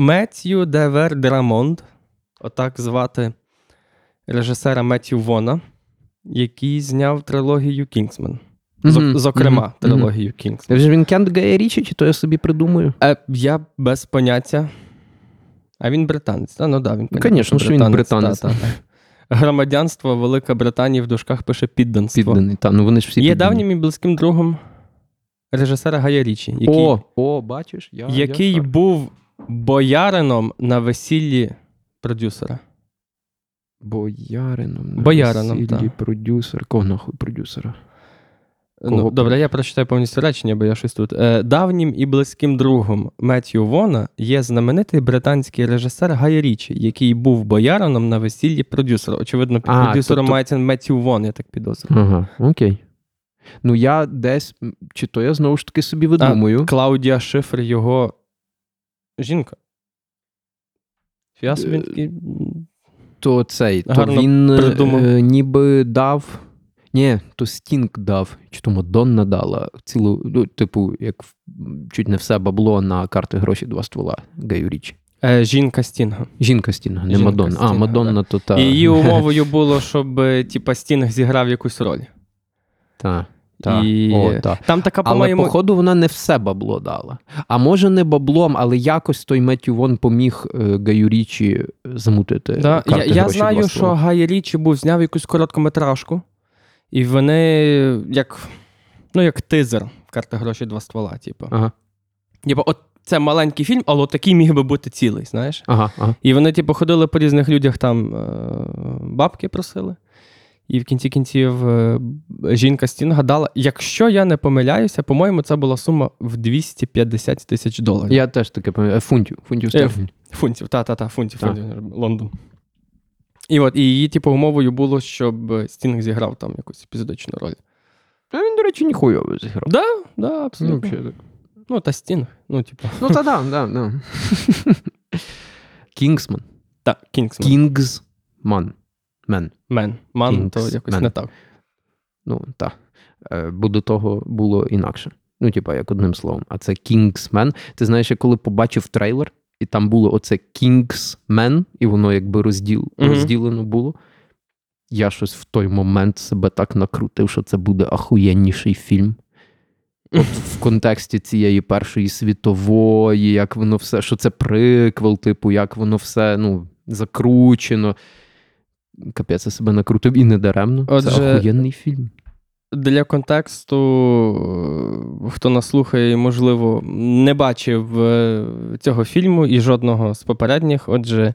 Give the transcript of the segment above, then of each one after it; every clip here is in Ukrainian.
Меттью Девер Драмонд, отак звати режисера Меттью Вона, який зняв трилогію Кінгсмен. Мгм, Зокрема, мгм, трилогію Кінгсмен. Вже він Кент Гая Річі, чи то я собі придумаю? Е, я без поняття. А він британець. Та, ну да, він, Ну, конечно, що він британець. Та, та. Громадянство Велика Британія в дужках пише підданство. Підданий. Та, ну вони ж всі Є піддані. давнім і близьким другом режисера Гая Річі, який, О, о, бачиш, я, який я був боярином на весіллі продюсера. Боярином. на Боярином, весіллі, так. продюсер. Кого нахуй продюсера? Ну, добре, я прочитаю повністю речення, бо я щось тут. Е, давнім і близьким другом Меттью Вона є знаменитий британський режисер Гай Річі, який був боярином на весіллі продюсера. Очевидно, під А, продюсером тобто- мається Меттью Вон, я так підозрюю. Ага, окей. Ну, я десь, чи то я знову ж таки собі видумую. Клаудія Шифр, його жінка. Я собі Е, такий. то цей, то він е, придумав. е, ніби дав. Ні, то Стінг дав, чи то Мадонна дала цілу, ну, типу, як чуть не все бабло на карти гроші два ствола Гаю Річі. Е, жінка Стінга. Жінка Стінга, не Жінка Мадонна. А, Стінга, Мадонна то та. І її умовою було, щоб типа, Стінг зіграв якусь роль. Та, та. І... О, та. Там така, по-моєму, походу, вона не все бабло дала. А може, не баблом, але якось той Меттю Вон поміг е, Гаю Річі замутити. Да. Я, я знаю, два що ствола. Гай Річі був зняв якусь короткометражку, і вони як, ну, як тизер карти гроші два ствола. Типу. Ага, Типу, от це маленький фільм, але такий міг би бути цілий, знаєш? ага, ага. І вони, типу, ходили по різних людях, там е- бабки просили. І в кінці кінців е, жінка Стінга дала, якщо я не помиляюся, по-моєму, це була сума в 250 тисяч доларів. Я теж таке пам'ятаю. Е, Фунтів. Фунтів Е, стерлінгів. Фунтів, та-та-та, фунтів, фунтів, Лондон. І от, і її, типу, умовою було, щоб Стінг зіграв там якусь епізодичну роль. А він, до речі, ніхуйово зіграв. Да, да, Ну, абсолютно. так. Ну, та Стінг, ну, типу. Ну, та да, да, да. Кінгсман. Так, Кінгсман. Кінгсман. Мен. Мен. Ман, то Кінгсмен. якось не так. Ну, так. Е, Бо до того було інакше. Ну, типа, як одним словом. А це Кінгсмен. Ти знаєш, я коли побачив трейлер, і там було оце Кінгсмен, і воно якби розділ, розділено було. Я щось в той момент себе так накрутив, що це буде ахуєнніший фільм. От в контексті цієї першої світової, як воно все, що це приквел, типу, як воно все ну, закручено. Капець, я себе накрутив і не даремно. Це Отже, ахуєнний фільм. Для контексту, хто нас слухає можливо, не бачив е, цього фільму і жодного з попередніх. Отже,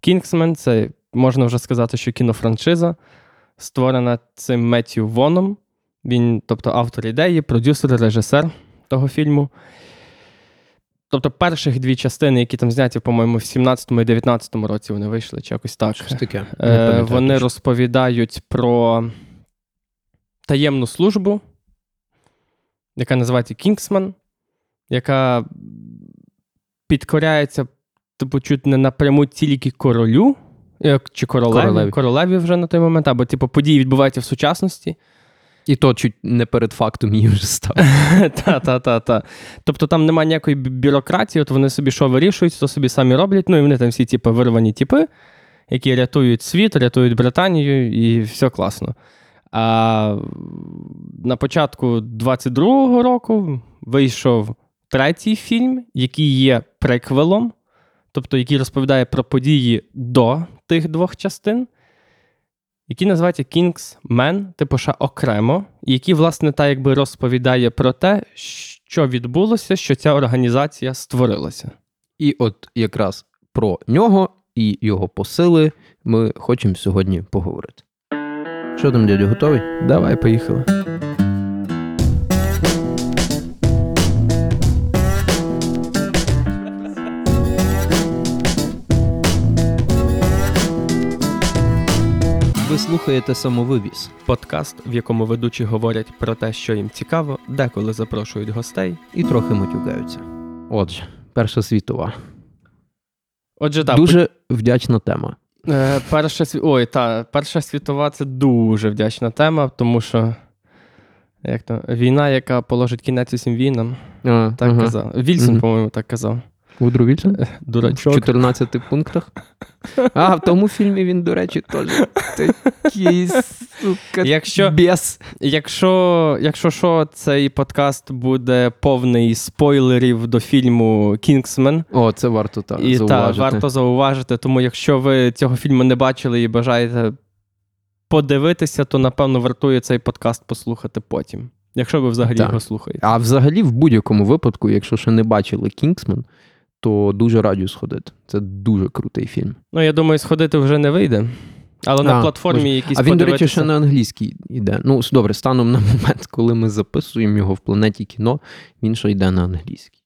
Кінгсмен це можна вже сказати, що кінофраншиза, створена цим Меттью Воном. Він, тобто, автор ідеї, продюсер, режисер того фільму. Тобто, перших дві частини, які там зняті, по-моєму, в 17-му і 19-му році вони вийшли, чи якось так. таке. Е, вони розповідають про таємну службу, яка називається Кінгсман, яка підкоряється, типу, чуть не напряму тільки королю, е, чи королеві, Королеві. королеві. вже на той момент, або типу, події відбуваються в сучасності. І то чуть не перед фактом її вже став. Та-та-та-та. Тобто там немає ніякої бюрократії, от вони собі що вирішують, то собі самі роблять. Ну і вони там всі, типу, вирвані типи, які рятують світ, рятують Британію, і все класно. А на початку 22-го року вийшов третій фільм, який є приквелом, тобто який розповідає про події до тих двох частин, який називається Kingsman, типу ще окремо, і який, власне, та якби розповідає про те, що відбулося, що ця організація створилася. І от якраз про нього і його посили ми хочемо сьогодні поговорити. Що там, дядю, готовий? Давай, поїхали. Ви слухаєте самовивіз. Подкаст, в якому ведучі говорять про те, що їм цікаво, деколи запрошують гостей. і трохи матюкаються. Отже, Перша світова. Отже, так, Дуже вдячна тема. Е, Перша сві... Ой, та, Перша світова це дуже вдячна тема, тому що як то, війна, яка положить кінець усім війнам, А, так ага. казав. Вільсон, Мгм. по-моєму, так казав. Вудру Вільсон? В 14 пунктах. А, в тому фільмі він, до речі, теж такий, сука, Якщо- бес. Якщо, якщо що, цей подкаст буде повний спойлерів до фільму Кінгсмен. О, це варто так І зауважити. варто зауважити. Тому якщо ви цього фільму не бачили і бажаєте подивитися, то напевно вартує цей подкаст послухати потім. Якщо ви взагалі Так. його слухаєте. А взагалі, в будь-якому випадку, якщо ще не бачили Кінгсмен, то дуже раджу сходити. Це дуже крутий фільм. Ну, я думаю, сходити вже не вийде. Але на платформі може. якісь А він, до речі, ще на англійській йде. Ну, добре, станом на момент, коли ми записуємо його в планеті кіно, він ще йде на англійській.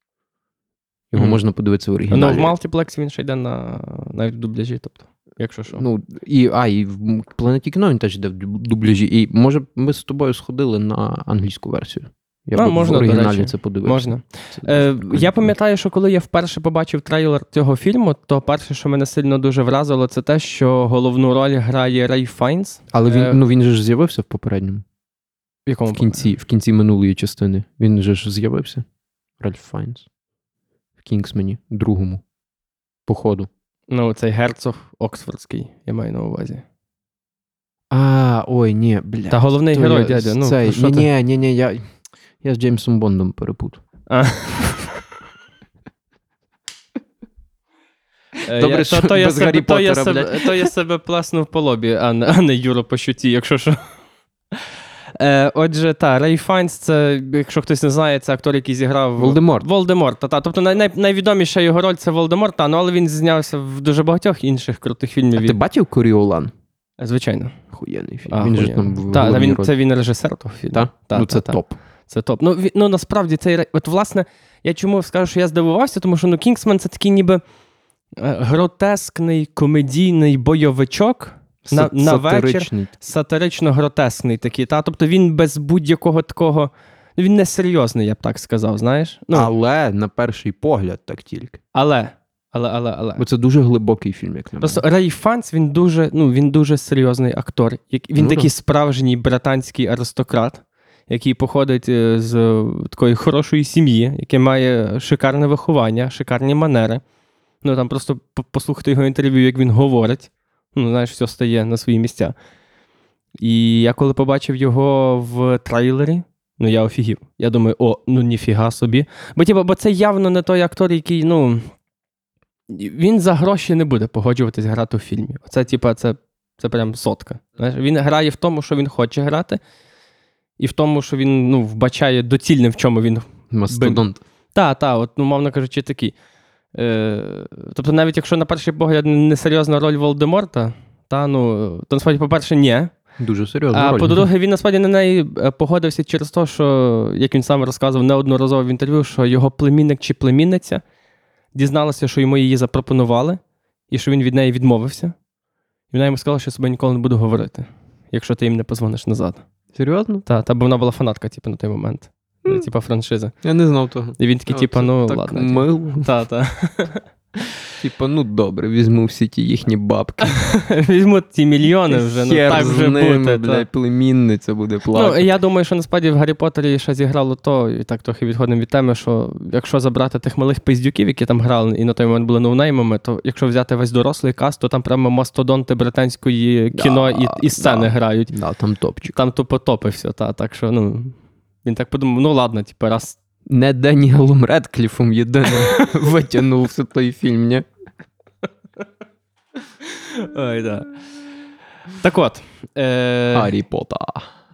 Його Мгм. можна подивитися в Ну, в мультиплексі він ще йде на навіть в дубляжі, тобто, якщо що. Ну, і, а, і в планеті кіно він теж йде в дубляжі. І може ми з тобою сходили на англійську версію. Я Ну, можна, в до оригіналі речі. це подивився. Можна. Це Е, я пам'ятаю, що коли я вперше побачив трейлер цього фільму, то перше, що мене сильно дуже вразило, це те, що головну роль грає Рейф Файнс. Але він, Е, ну, він же ж з'явився в попередньому. В якому В кінці, в кінці минулої частини. Він же ж з'явився. Ральф Файнс. В Кінгсмені, другому. Походу. Ну, цей герцог Оксфордський, я маю на увазі. А, ой, ні, бля. Та головний герой, дядя. Ну, ні, ні, ні, я, я з Джеймсом Бондом перепутав. Е, Добре, що то, я себе, то, я себе, то я себе плеснув по лобі, а не, а не Юро по щоці, якщо що. Е, отже, та, Рейф Файнс, це, якщо хтось не знає, це актор, який зіграв Волдеморт. Волдеморт. Та, та. Тобто най, най, найвідоміша його роль це Волдеморт, та, ну, але він знявся в дуже багатьох інших крутих фільмів. А ти бачив Коріолан? Звичайно. Охуєнний фільм. А, він же там в Та, він, це він режисер того фільму. Та? Та, ну, це та. топ. Це топ. Ну, ну насправді цей от, власне, я чому скажу, що я здивувався, тому що ну, Кінгсман це такий ніби е, гротескний комедійний бойовичок. На, на вечір сатирично гротескний такий. Та? Тобто він без будь-якого такого. ну, Він не серйозний, я б так сказав, знаєш. Ну, Але на перший погляд так тільки. але, але, але, але. Бо це дуже глибокий фільм, як на мене. Просто Рей Фанс, він дуже, ну, він дуже серйозний актор. Він Ну, такий справжній британський аристократ, який походить е, з е, такої хорошої сім'ї, який має шикарне виховання, шикарні манери. Ну там просто послухати його інтерв'ю, як він говорить. Ну, знаєш, все стає на свої місця. І я коли побачив його в трейлері, ну я офігів. Я думаю, о, ну ніфіга собі. Бо, типу, бо це явно не той актор, який, ну. Він за гроші не буде погоджуватись грати у фільмі. Це, типа, це, це прям сотка. Знаєш? Він грає в тому, що він хоче грати, і в тому, що він ну, вбачає доцільним, в чому він Мастодонт. та, та, от, ну, мовно кажучи, такий. Е, тобто, навіть якщо на перший погляд несерйозна роль Волдеморта, та, ну, то насправді, по-перше, ні. Дуже серйозно. А по-друге, він насправді на неї погодився через те, що, як він сам розказував неодноразово в інтерв'ю, що його племінник чи племінниця дізналася, що йому її запропонували, і що він від неї відмовився. І вона йому сказала, що я себе ніколи не буду говорити, якщо ти їм не позвониш назад. Серйозно? Так, та бо вона була фанатка, типу, на той момент. Mm. Типа франшиза. Я не знав того. І він такий, типа, типу, ну так ладно. типу. Мило. Та, та. Типа, ну добре, візьму всі ті їхні бабки. Візьмуть ті мільйони вже, ну Хер так з вже ними, бути. та. племінниця буде Ну, я думаю, що насправді в Гаррі Поттері ще зіграло то, і так трохи відходимо від теми, що якщо забрати тих малих пиздюків, які там грали, і на той момент були ноунеймами, то якщо взяти весь дорослий каст, то там прямо мастодонти британської кіно і, і сцени да. грають. Да, там топчик. Там тупо топи все, та, так що, ну. Він так подумав, ну ладно, типу, раз. Не Даніелом Редкліфом єдине витягнувся той фільм, ні? Ой, да. Так от. Е... Гаррі Поттер.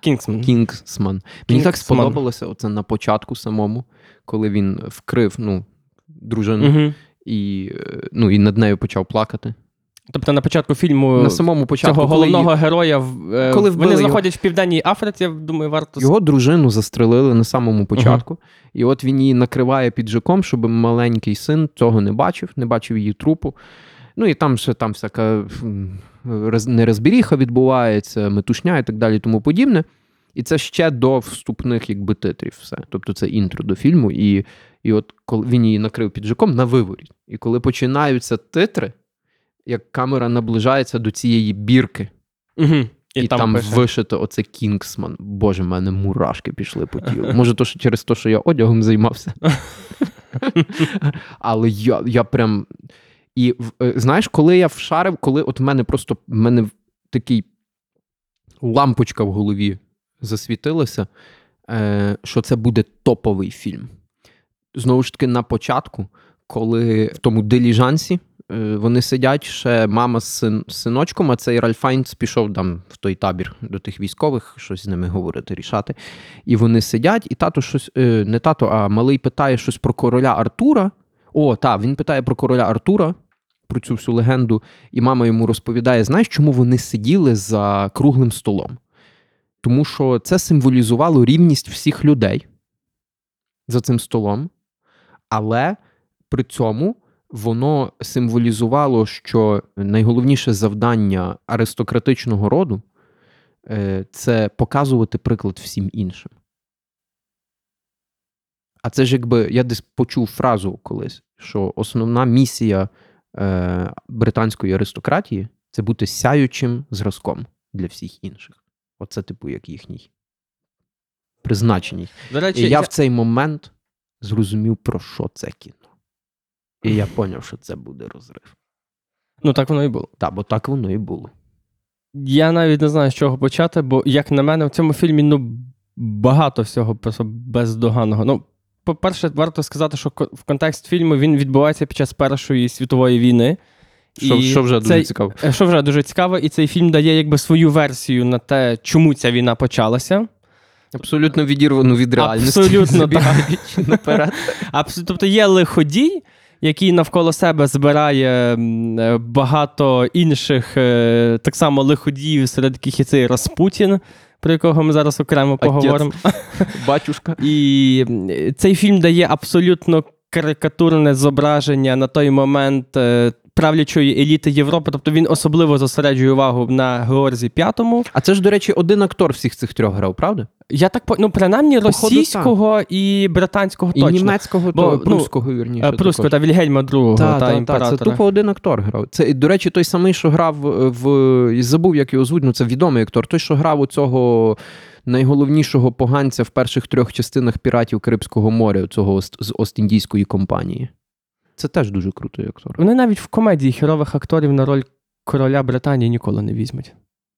Кінгсман. Кінгсман. Мені так сподобалося оце на початку самому, коли він вкрив ну, дружину Угу. і, е, ну, і над нею почав плакати. Тобто на початку фільму на самому початку, цього коли головного героя в- е, коли вони вбили його. знаходять в південній Африці, я думаю, варто Його дружину застрелили на самому початку, і от він її накриває піджаком, щоб маленький син цього не бачив, не бачив її трупу. Ну і там ще там всяка нерозберіха відбувається, метушня і так далі, тому подібне. І це ще до вступних якби титрів. все. Тобто це інтро до фільму. І, і от коли він її накрив піджаком на виворі. І коли починаються титри, як камера наближається до цієї бірки, Угу. І, і, там, пише. вишито оце Кінгсман. Боже, в мене мурашки пішли по тілу. Може, то що через те, що я одягом займався. Але я, я прям. І е, знаєш, коли я вшарив, коли от в мене просто в мене такий лампочка в голові засвітилася, е, що це буде топовий фільм. Знову ж таки, на початку, коли в тому диліжансі вони сидять, ще мама з син, синочком, а цей Ральф Файнц пішов там в той табір до тих військових, щось з ними говорити, рішати. І вони сидять, і тато щось, е, не тато, а малий питає щось про короля Артура. О, так, він питає про короля Артура, про цю всю легенду, і мама йому розповідає: знаєш, чому вони сиділи за круглим столом? Тому що це символізувало рівність всіх людей за цим столом, але при цьому воно символізувало, що найголовніше завдання аристократичного роду е, це показувати приклад всім іншим. А це ж якби я десь почув фразу колись, що основна місія е, британської аристократії це бути сяючим зразком для всіх інших. Оце, типу, як їхній призначений. До речі, І я я- в цей момент зрозумів, про що це кіно. І я зрозумів, що це буде розрив. ну так воно і було. Так, бо так воно і було. Я навіть не знаю, з чого почати, бо, як на мене, в цьому фільмі ну, багато всього просто бездоганного. Ну, по-перше, варто сказати, що в контекст фільму він відбувається під час Першої світової війни. Що, І що вже дуже цікаво. Е, Що вже дуже цікаво, і цей фільм дає якби свою версію на те, чому ця війна почалася. Абсолютно відірвано від реальності. Абсолютно, забігаючи наперед. Абс- Тобто є лиходій, який навколо себе збирає е, багато інших е, так само лиходіїв, серед яких і цей Распутін, про якого ми зараз окремо Отець. поговоримо. Батюшка. І цей фільм дає абсолютно карикатурне зображення на той момент е, правлячої еліти Європи. Тобто він особливо зосереджує увагу на Георзі П'ятому. А це ж, до речі, один актор всіх цих трьох грав, правда? Я так ну, принаймні Походу, російського і британського І точно. німецького, Бо, то ну, прусського, вірніше. Е, та Вільгельма II, Та, та, та, імператора. це тупо один актор грав. Це, до речі, той самий, що грав в. і Забув, як його звуть, ну це відомий актор. Той, що грав у цього найголовнішого поганця в перших трьох частинах піратів Карибського моря, цього з Ост-Індійської компанії. Це теж дуже крутий актор. Вони навіть в комедії херових акторів на роль короля Британії ніколи не візьмуть.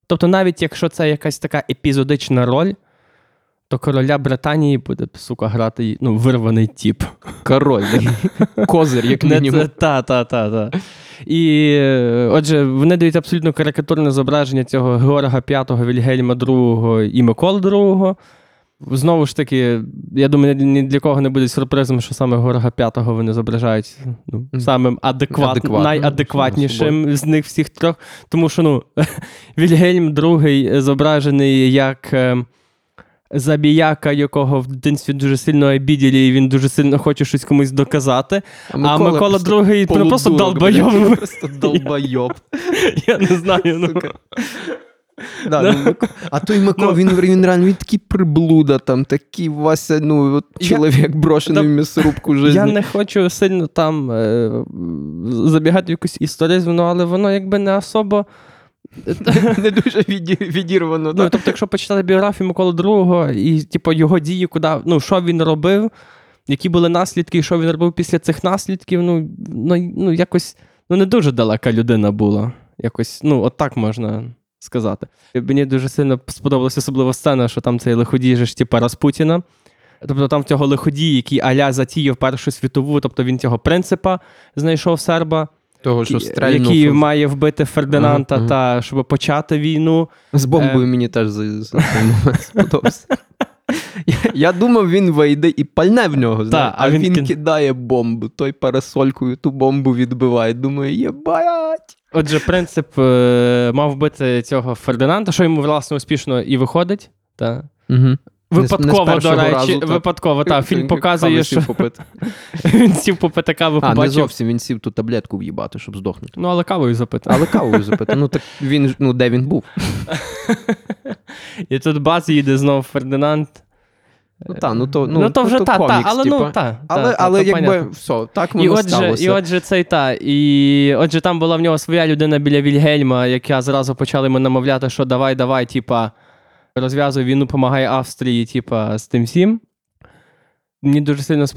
Тобто, навіть якщо це якась така епізодична роль, то короля Британії буде, сука, грати ну, вирваний тіп. Король. Козир, як Не мінімум. Та, та, та, та. І е, отже, вони дають абсолютно карикатурне зображення цього Георга V, Вільгельма II і Миколи II. Знову ж таки, я думаю, ні для кого не буде сюрпризом, що саме Георга V вони зображають ну, самим адекват... Адекватно, найадекватнішим з них всіх трьох. Тому що ну, Вільгельм II зображений як. Забіяка, якого в дитинстві дуже сильно обіділи, і він дуже сильно хоче щось комусь доказати. А Микола II ну, просто долбойов. Просто долбойоб. Я не знаю. Ну. Да, ну, а той Микола, він, він реально він такий приблуда, там, такий Вася, ну, от Я- чоловік брошений в м'ясорубку житті. Я не хочу сильно там е, забігати в якусь історизм, ну, але воно якби не особо. не дуже відірвано. Ну, тобто, якщо почитати біографію Миколи II і типу, його дії, куди, ну, що він робив, які були наслідки, і що він робив після цих наслідків, ну, ну, ну якось ну, не дуже далека людина була. Якось, ну, от так можна сказати. Мені дуже сильно сподобалася особливо сцена, що там цей лиходій же ж типу Распутіна. Тобто там цього лиходій, який аля затіяв Першу світову, тобто він цього принципа знайшов серба, Того, що стрельнув який має вбити Фердинанда, Ага, ага. та щоб почати війну. з бомбою е, мені теж сподобався. Я, я думав, він вийде і пальне в нього, знаєш, а а він він, кидає бомбу, той парасолькою ту бомбу відбиває. Думаю, єбать. Отже, принцип е, мав бити цього Фердинанда, що йому власне успішно і виходить. Та. Угу. Випадково, не з до речі, разу, так. випадково, так. Фільм показує, що він сів попити каву, А, не побачив. зовсім він сів ту таблетку в'їбати, щоб здохнути. Ну, але кавою запити. Але кавою запити. Ну так він ну де він був? І тут бац їде знов Фердинанд. Ну та, ну то ну, Ну, то вже та, та, комікс, але типа. ну та. Але, та, але та, якби понятно. все, так воно І отже, сталося. і отже, цей та. І отже, там була в нього своя людина біля Вільгельма, яка зразу почала йому намовляти, що давай, давай, типа, розв'язуй війну, допомагає Австрії, типа, з тим всім. Мені дуже сильно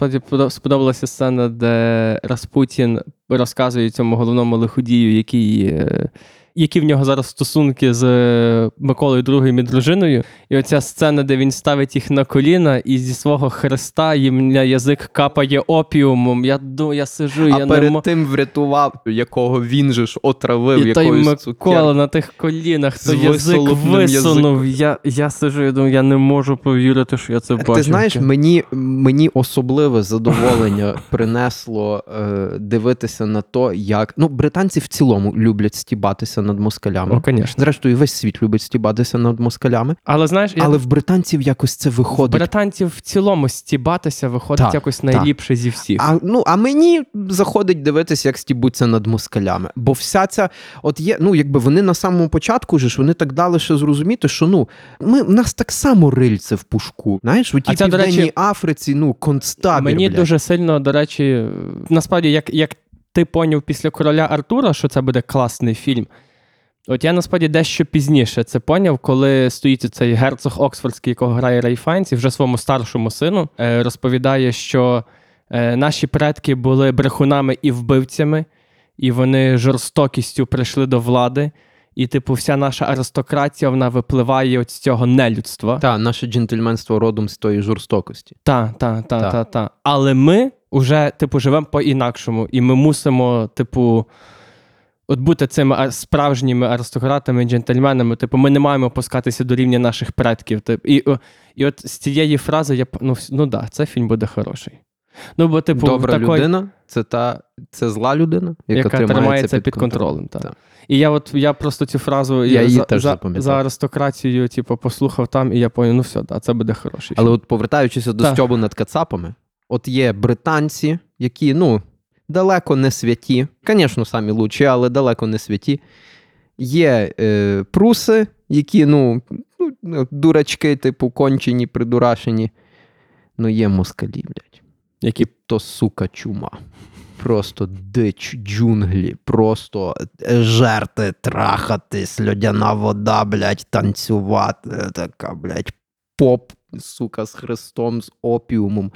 сподобалася сцена, де Распутін розказує цьому головному лиходію, який, е, які в нього зараз стосунки з е, Миколою II і дружиною. І оця сцена, де він ставить їх на коліна, і зі свого хреста їм на язик капає опіумом. Я ду, я сижу, А я не перед мо... тим врятував, якого він же ж отравив І той Микола на тих колінах, З той язик висунув. Я, я сижу, я думаю, я не можу повірити, що я це бачу. Ти знаєш, мені, мені особливе задоволення принесло е, дивитися на то, як ну, британці в цілому люблять стібатися над москалями. О, звісно. Зрештою, весь світ любить стібатися над москалями, Але знаєш, я в британців якось це в виходить. британців в цілому стібатися виходить Так, якось так. найліпше зі всіх. А, ну, а мені заходить дивитися, як стібуться над москалями. Бо вся ця, от є, ну, якби вони на самому початку ж вони так дали ще зрозуміти, що ну, ми, в нас так само рильце в пушку. Знаєш, у тій це, південній речі, Африці, ну, концтабір, Мені блядь. дуже сильно, до речі, насправді, як, як ти поняв після короля Артура, що це буде класний фільм. От я насправді дещо пізніше це поняв, коли стоїть цей герцог Оксфордський, якого грає Рейф Файнс, і вже своєму старшому сину е, розповідає, що е, наші предки були брехунами і вбивцями, і вони жорстокістю прийшли до влади. І, типу, вся наша аристократія вона випливає от з цього нелюдства. Та, наше джентльменство родом з тої жорстокості. Та, та, та, Так. та, та. Але ми вже, типу, живемо по-інакшому, і ми мусимо, типу, от бути цими справжніми аристократами, джентльменами. Типу, ми не маємо опускатися до рівня наших предків. Типу, і, і от з цієї фрази я ну, ну да, це фільм буде хороший. Ну, бо, типу, Добра такої, людина це та це зла людина, яка, яка тримається, тримається під контролем. та. Так. І я от я просто цю фразу Я її за, теж за, за аристократією, типу, послухав там, і я поняв, ну все, да, це буде хороший. Але фільм. от повертаючися до стьобу над кацапами, от є британці, які ну, далеко не святі, звісно, самі лучші, але далеко не святі. Є е, пруси, які ну, ну, дурачки, типу, кончені, придурашені. Ну, є москалі, блядь. Які То сука чума. Просто дич, джунглі, просто е, жерти, трахатись, льодяна вода, блядь, танцювати. е, Така, блядь, поп, сука, з хрестом, з опіумом.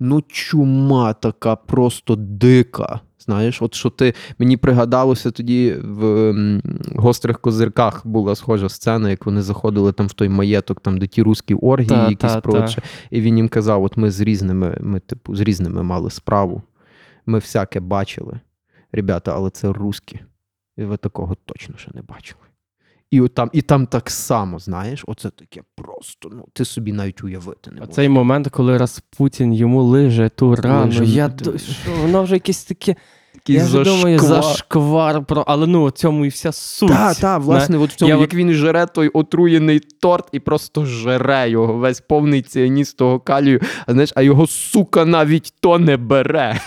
Ну, чума така просто дика. Знаєш, от що ти мені пригадалося тоді в гострих козирках була схожа сцена, як вони заходили там в той маєток, там де ті руські оргії, Та, якісь та. І він їм казав: от ми з різними, ми, типу, з різними мали справу. Ми всяке бачили. Ребята, але це русські. І ви такого точно ще не бачили. І, от там, і там так само, знаєш, оце таке просто, ну, ти собі навіть уявити не можеш. Оцей момент, коли Распутін йому лиже ту рану. Лиже, я, ду- що, воно вже якесь таке. Такий я вже думаю, зашквар. зашквар. Про... Але ну, цьому і вся суть. Так, так, власне, от в цьому, Я як він жере той отруєний торт і просто жере його, весь повний ціаніст того калію, а знаєш, а його сука навіть то не бере.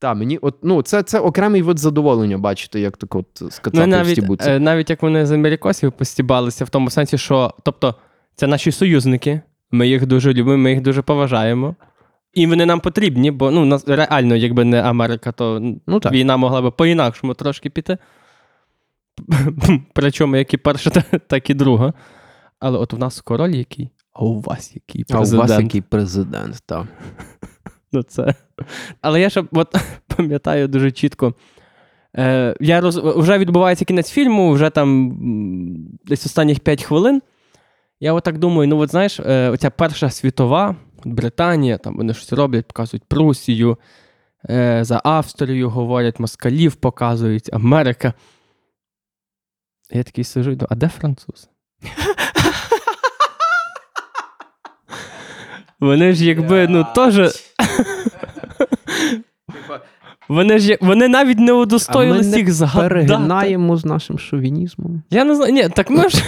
Так, мені от, ну, це, це окремий вид задоволення бачити, як так от з Ну, навіть, е, навіть як вони з америкосів постібалися, в тому сенсі, що тобто, це наші союзники, ми їх дуже любимо, ми їх дуже поважаємо. І вони нам потрібні, бо ну, нас, реально, якби не Америка, то Ну, так. війна могла би по-інакшому трошки піти. Причому як і перша, так і друга. Але от у нас король який, а у вас який А у вас який президент, так. Ну, це. Але я ще от, пам'ятаю дуже чітко. Е, я роз... Вже відбувається кінець фільму, вже там десь останніх 5 хвилин. Я отак думаю: ну, от знаєш, е, оця Перша світова, Британія, там вони щось роблять, показують Прусію, е, за Австрію говорять, москалів показують, Америка. Я такий сижу і думаю, а де французи? Вони ж якби, ну, теж. Вони ж вони навіть не удостоїлись А ми не їх згадати. Перегинаємо з нашим шовінізмом. Я не знаю. Ні, так ми ж.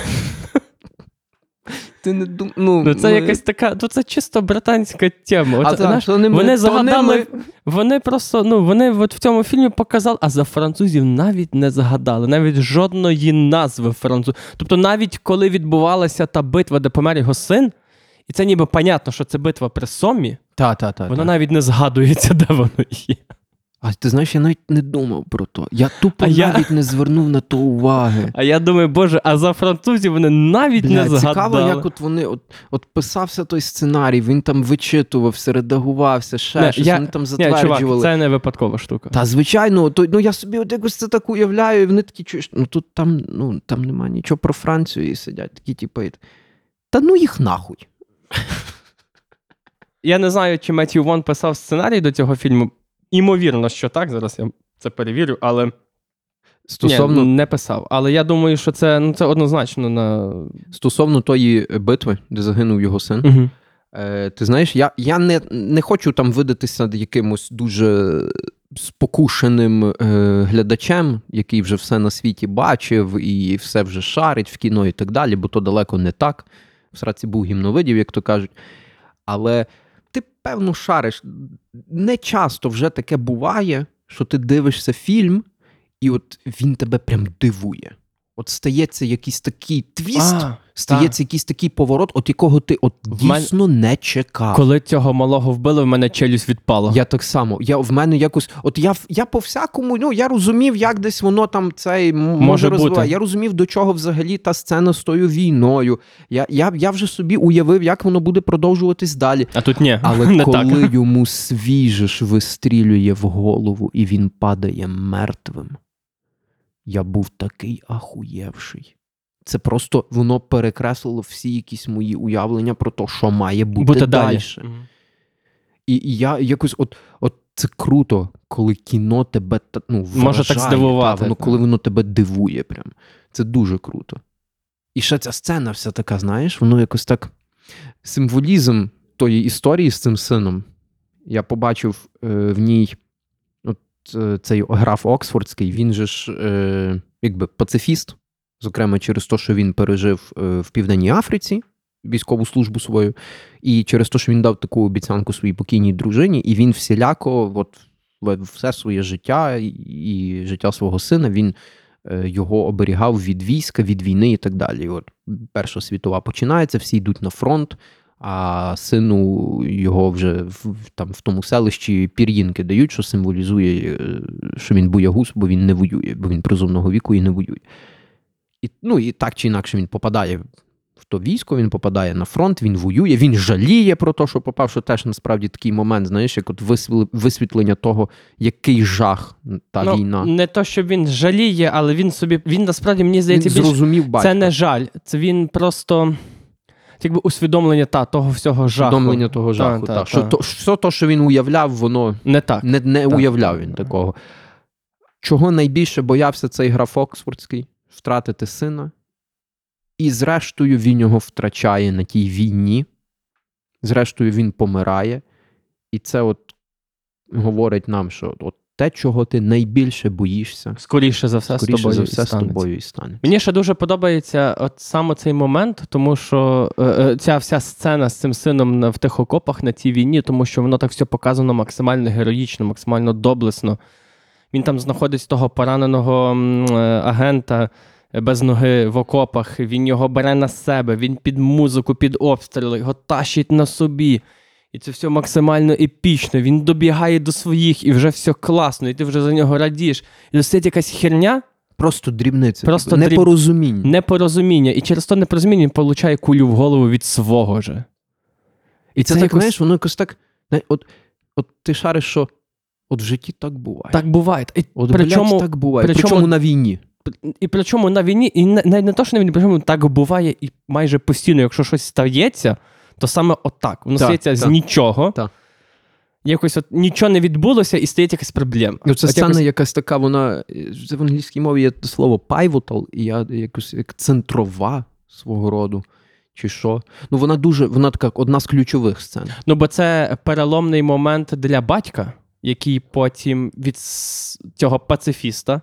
Ти не дум... ну, Ну, це ми- якась така. Ну, це чисто британська тема. А От, так, знаєш, вони то загадали. ми. Вони просто, ну, вони от в цьому фільмі показали, а за французів навіть не згадали, навіть жодної назви французів. Тобто, навіть коли відбувалася та битва, де помер його син, і це ніби понятно, що це битва при Сомі, Та, та, та, воно та. навіть не згадується, де воно є. А ти знаєш, я навіть не думав про то. Я тупо А я- навіть не звернув на то уваги. А я думаю, боже, а за французів вони навіть Бля, не згадали. цікаво, як от вони от, от писався той сценарій, він там вичитувався, редагувався, ще Не, щось, я- вони там затверджували. чувак, це не випадкова штука. Та звичайно, то, ну я собі от якось це так уявляю, і вони такі чуєш, ну тут там, ну, там немає нічого про Францію і сидять такі, типу, і- та ну їх нахуй. Я не знаю, чи Меттью Вон писав сценарій до цього фільму. Імовірно, що так. Зараз я це перевірю, але Стосовно, Ні, не писав. Але я думаю, що це, ну, це однозначно на. стосовно тої битви, де загинув його син, Угу. Е, ти знаєш, я, я не, не хочу там видатися якимось дуже спокушеним е, глядачем, який вже все на світі бачив і все вже шарить в кіно і так далі, бо то далеко не так. В сраці був гімновидів, як то кажуть. Але ти, певно, шариш. Не часто вже таке буває, що ти дивишся фільм, і от він тебе прям дивує. От стається якийсь такий твіст, А, стається якийсь такий поворот, от якого ти от В мен- дійсно не чекав. коли цього малого вбили, в мене челюсть відпала. Я так само. Я в мене якось, от я я по всякому, ну я розумів, як десь воно там цей може, Може бути. розвивати. Я розумів, до чого взагалі та сцена з тою війною. Я, я, я вже собі уявив, як воно буде продовжуватись далі. А тут ні, Але не коли так. йому свіже ж вистрілює в голову і він падає мертвим, я був такий ахуєвший. Це просто воно перекреслило всі якісь мої уявлення про те, що має бути, Бути далі. далі. І, і я якось, от, от це круто, коли кіно тебе ну, Може так здивувати, Та, воно, коли воно тебе дивує. Прям. Це дуже круто. І ще ця сцена вся така, знаєш, воно якось так. Символізм тої історії з цим сином. Я побачив е, в ній цей граф Оксфордський, він же ж е, якби пацифіст, зокрема через те, що він пережив е, в Південній Африці військову службу свою, і через те, що він дав таку обіцянку своїй покійній дружині, і він всіляко, от все своє життя і- життя свого сина, він е, його оберігав від війська, від війни і так далі. От Перша світова починається, всі йдуть на фронт. А сину його вже в, там в тому селищі пір'їнки дають, що символізує, е, що він боягуз, бо він не воює, бо він призовного віку і не воює. І, ну і так чи інакше він попадає в то військо, він попадає на фронт, він воює, він жаліє про те, що попав, що теж насправді такий момент, знаєш, як от висвітлення того, який жах та ну, війна. Не то, що він жаліє, але він собі. Він насправді мені Він здається більш зрозумів батька. Це не жаль, це він просто якби усвідомлення та, того всього жаху. усвідомлення того жаху. та, та, та. Що, то, все то, що він уявляв, воно Не так. не, не Так. уявляв він такого. Чого найбільше боявся цей граф Оксфордський? Втратити сина. І зрештою він його втрачає на тій війні. Зрештою, він помирає. І це от говорить нам, що от те, чого ти найбільше боїшся, Скоріше за все, з скоріше тобою за все і з тобою і стане. Мені ще дуже подобається от саме цей момент, тому що е, е, ця вся сцена з цим сином в тих окопах на цій війні, тому що воно так все показано максимально героїчно, максимально доблесно. Він там знаходить того пораненого е, агента е, без ноги в окопах, він його бере на себе, він під музику, під обстріли, його тащить на собі. І це все максимально епічно. Він добігає до своїх, і вже все класно, і ти вже за нього радієш. І досить якась херня, Просто дрібниця. Просто дріб- непорозуміння. непорозуміння. І через то непорозуміння він получає кулю в голову від свого же. І це, це так, якось- знаєш, воно якось так. От, от ти шариш, що от в житті так буває. Так буває. І От, причому, блядь, так буває. причому- Причому на війні. і причому на війні, і не- навіть не то, що на війні, причому так буває і майже постійно, якщо щось стається, то саме отак. Воно стається з нічого. Так. Якось от нічого не відбулося, і стається якась проблема. Ну, це От сцена якось- якась така, вона в англійській мові є слово pivotal, і я якось як центрова свого роду. Чи що? Ну, вона дуже, вона така одна з ключових сцен. Ну, бо це переломний момент для батька, який потім від цього пацифіста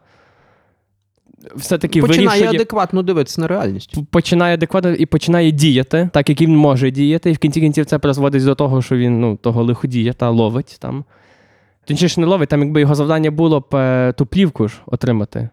все-таки Починає вирішує. адекватно дивитися на реальність. починає адекватно і починає діяти, так як він може діяти, і в кінці кінців це призводить до того, що він ну, того лиходія та ловить там. Точніше, не ловить, там якби його завдання було б е, ту плівку ж отримати.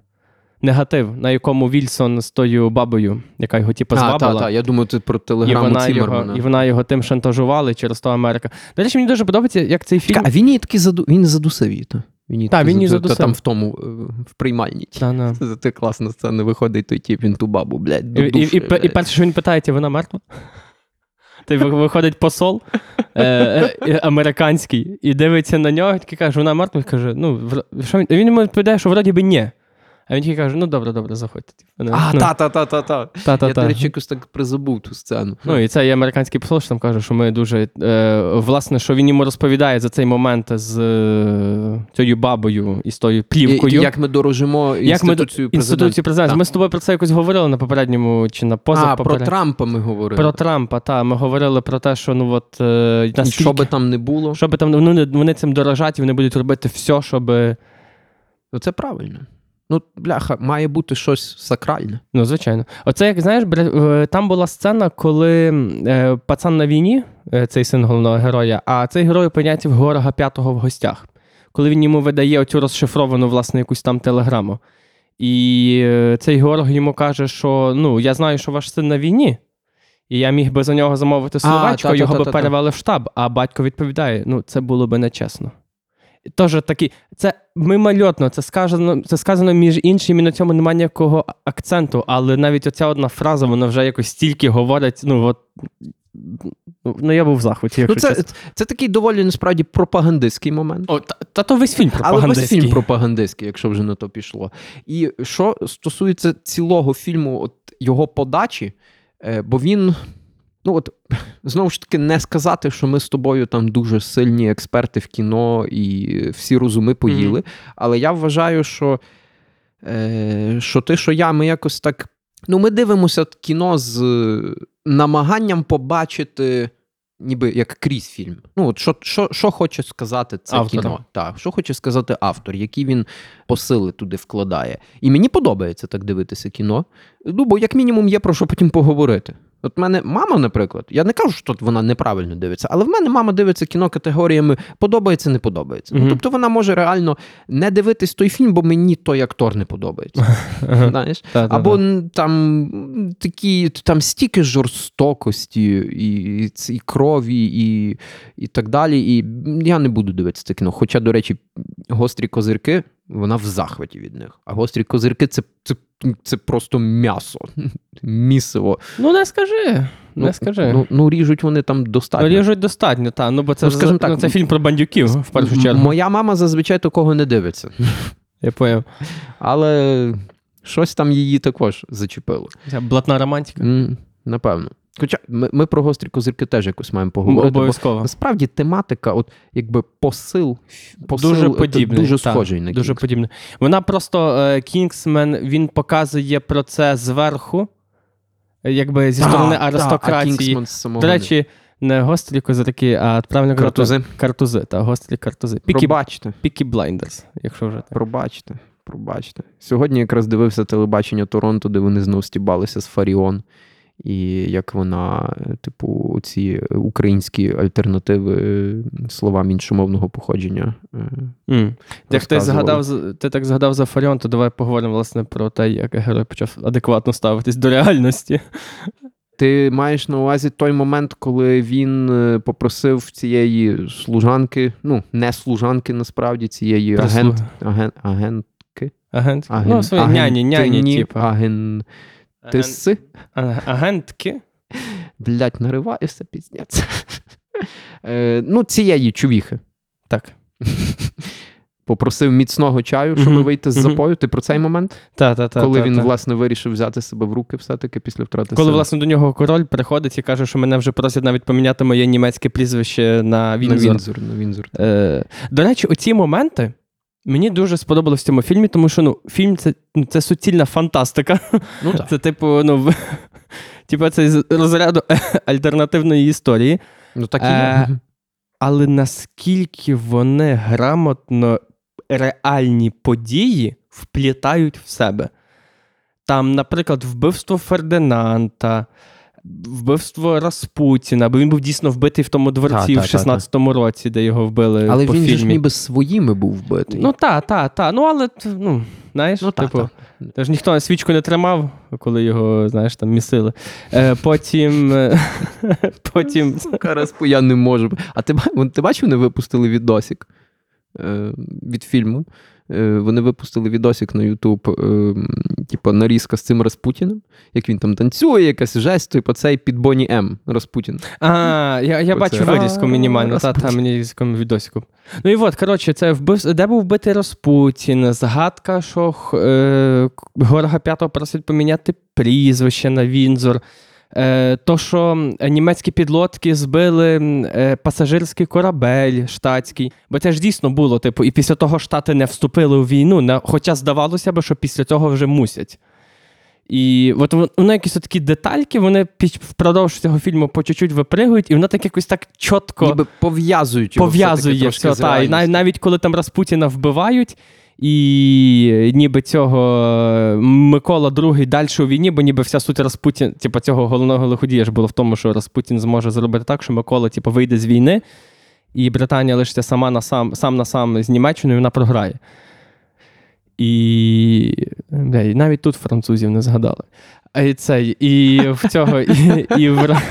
Негатив, на якому Вільсон з тою бабою, яка його типу А, звабила. та, та, я думаю, ти про І телеграму вона, його, і вона його тим шантажувала, і через то Америка. До речі, мені дуже подобається, як цей фільм. Чекай, А він її таки заду... він задусив її, та? Він Та, він її за- та- там в тому е, в приймальні. Та. Це ти класна сцена, виходить той тіп, він ту бабу, блядь, І, і, і, пе- і перше, що він питає, «Ті, вона мертва? Ти виходить посол е, е, американський і дивиться на нього, і каже, вона мертва. І каже, ну, що він, він йому відповідає, що вроді би ні. А він такий каже: ну добре, добре, заходьте. Типу, ну, А, ну, та-та-та-та-та. та-та-та. Я, до речі, якось так призабув ту сцену. Ну, і це є американський посол, що там каже, що ми дуже. Е, власне, що він йому розповідає за цей момент з е, цією бабою і з тою І- плівкою. і як ми дорожимо інституцію президента. Президента. Ми з тобою про це якось говорили на попередньому чи на поза А, про Трампа ми говорили. Про Трампа, так. Ми говорили про те, що ну от е, наскільки, що би там не було, що би там ну, вони, вони цим дорожать, і вони будуть робити все, щоб. ну це правильно. Ну, бляха, має бути щось сакральне. Ну, звичайно. Оце, як знаєш, там була сцена, коли е, пацан на війні, е, цей син головного героя, а цей герой опиняється в Горога П'ятого в гостях, коли він йому видає оцю розшифровану, власне, якусь там телеграму. І е, цей Горог йому каже, що ну, я знаю, що ваш син на війні. І я міг би за нього замовити та-та-та-та-та. його би перевели в штаб. А батько відповідає: ну, це було би нечесно. Тож такі, це мимольотно, це сказано, це сказано між іншим, і на цьому немає ніякого акценту, але навіть оця одна фраза, вона вже якось стільки говорить. Ну, от, ну я був в захваті, Ну, якщо це, чесно. це такий доволі насправді пропагандистський момент. О, та, та то весь фільм Але весь фільм пропагандистський, якщо вже на то пішло. І що стосується цілого фільму, от його подачі, е, бо він. Ну, от знову ж таки, не сказати, що ми з тобою там дуже сильні експерти в кіно і всі розуми поїли. Але я вважаю, що, е, що ти, що я, ми якось так. Ну, ми дивимося кіно з намаганням побачити. Ніби як крізь фільм. Ну, от що, що, що хоче сказати це Автора. кіно? Так, що хоче сказати автор, які він посили туди вкладає. І мені подобається так дивитися кіно. Ну, бо як мінімум є про що потім поговорити. От в мене мама, наприклад, я не кажу, що тут вона неправильно дивиться, але в мене мама дивиться кіно категоріями подобається, не подобається. Ну, тобто вона може реально не дивитись той фільм, бо мені той актор не подобається. Знаєш? Або там такі там стільки жорстокості, і, і, і крові, і, і так далі. І я не буду дивитися це кіно. Хоча, до речі, гострі козирки, вона в захваті від них. А гострі козирки це, це, це просто м'ясо, місиво. Ну, не скажи. Не Ну, скажи. Ну, ну ріжуть вони там достатньо. Ну, ріжуть достатньо, та. Ну, бо це, Ну, ж- так, ну, це фільм про бандюків, в першу чергу. Моя мама зазвичай такого не дивиться. Я поняв. Але щось там її також зачепило. Ця блатна романтика. М, Напевно. Хоча ми, ми про гострі козирки теж якось маємо поговорити. Бо насправді тематика, от якби посил, посил дуже е, подібний. дуже та, схожий на Дуже подібний. Вона просто е, Кінгсмен, він показує про це зверху, якби зі Та, сторони та, а аристократії. Кінгсман з До речі, не гострі козирки, а правильно Картузи. Картузи, та гострі картузи. Peaky, пробачте, Peaky Blinders, якщо вже так. пробачте, пробачте. Сьогодні якраз дивився телебачення Торонто, де вони знов стібалися з Фаріон. І як вона, е, типу, ці українські альтернативи е, словам іншомовного походження. Mm. Як ти згадав, ти так згадав за Фаріон, то давай поговоримо власне про те, як герой почав адекватно ставитись до реальності. Ти маєш на увазі той момент, коли він попросив цієї служанки, ну, не служанки, насправді, цієї Прислуги. агент, аген, агент, Агент. аген, ну, свої няні, няні, агентині, типу. Аген, тиси. Агентки. Блять, нариваюся, піздець. Е, ну, цієї чувіхи. Так. Попросив міцного чаю, щоб вийти з запою. Ти про цей момент? Та, та, та, коли та, він, та. власне, вирішив взяти себе в руки все-таки після втрати Коли, власне, до нього король приходить і каже, що мене вже просять навіть поміняти моє німецьке прізвище Вінзор. На Вінзор. Е, до речі, оці моменти мені дуже сподобалось в цьому фільмі, тому що ну, фільм це, ну, це суцільна фантастика. Ну так. Це, типу, ну, типу, це з розряду альтернативної історії. Ну так і Е, є. Але наскільки вони грамотно реальні події вплітають в себе. Там, наприклад, вбивство Фердинанда, вбивство Распутіна, бо він був дійсно вбитий в тому дворці Та, в та, та, та. 16-му році, де його вбили Але по він фільмі. ж ніби своїми був вбитий. Ну так, так, так. Ну, але ну, знаєш, Ну, та, типу, та. Тож ніхто свічку не тримав, коли його, знаєш, там місили. Е, потім. е, потім. Сука, Распу, я не можу. А ти, ти бачив, не випустили відосик? е, від фільму. Е, вони випустили відосик на Ютуб, е, типу, нарізка з цим Распутіним, як він там танцює, якась жесть, типу цей під Бонні М. Распутін. А, я, я бачу вирізку мінімально, та, та Распутін. мені відосику. Ну і от, коротше, це вбив, де був вбитий Распутін, згадка, що е, Горга П'ятого просить поміняти прізвище на Вінзор. Е, то, що німецькі підлодки збили е, пасажирський корабель штатський. Бо це ж дійсно було, типу, і після того Штати не вступили у війну, хоча здавалося б, що після цього вже мусять. І от воно якісь такі детальки, вони впродовж цього фільму по чуть-чуть випригують, і воно так якось так чітко Ніби пов'язують його пов'язує все. Та, і навіть коли там Распутіна вбивають, і ніби цього е, Микола II далі у війні, бо ніби вся суть Распутін, типу, цього головного лиходія ж було в тому, що Распутін зможе зробити так, що Микола типу, вийде з війни, і Британія лишиться сама на сам, сам на сам з Німеччиною, і вона програє. І, і навіть тут французів не згадали. І цей, і в цього, і, і, в,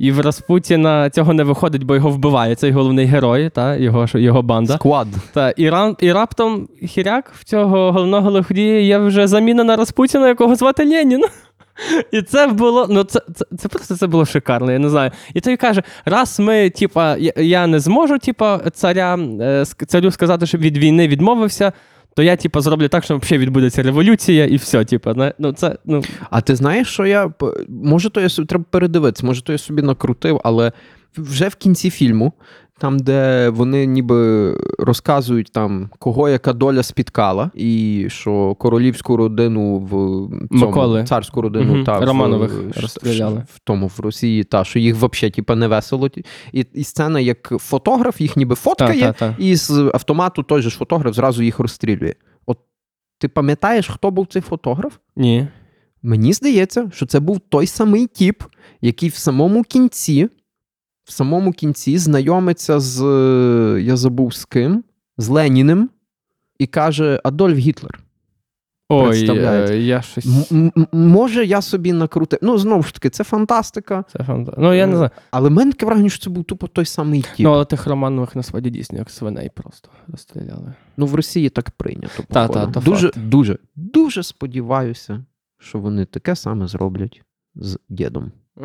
і в Распутіна цього не виходить, бо його вбиває цей головний герой, та, його, його банда. Сквад. Та, і, ран, і раптом хіряк в цього головного лиходія є вже заміна на Распутіна, якого звати Ленін. І це було, ну це, це, це просто це було шикарно, я не знаю. І той каже: раз ми, типа, я, я не зможу, типа, царя, е, царю сказати, що від війни відмовився, то я, типа, зроблю так, що взагалі відбудеться революція, і все, типа, ну це, ну, А ти знаєш, що я. Може, то я собі треба передивитися, може, то я собі накрутив, але вже в кінці фільму, там, де вони ніби розказують там, кого яка доля спіткала, і що королівську родину в цьому, Миколи. царську родину Мгм. та в- Романових ш- розстріляли. в тому в Росії, та що їх взагалі типа не весело. І, і сцена, як фотограф, їх ніби фоткає, та, та, та. і з автомату той же ж фотограф зразу їх розстрілює. От ти пам'ятаєш, хто був цей фотограф? Ні. Мені здається, що це був той самий тіп, який в самому кінці, в самому кінці знайомиться з е, я забув з ким, з Леніним, і каже Адольф Гітлер. Ой, е, я щось. М- м- може, я собі накрутив. Ну, знову ж таки, це фантастика. Це фанта... Ну, я не знаю. Але в мене таке враження, що це був тупо той самий тіп. Ну, але тих Романових насправді дійсно як свиней просто розстріляли. Ну, в Росії так прийнято. Та, походу. та, дуже, факт. дуже, дуже сподіваюся, що вони таке саме зроблять з дідом,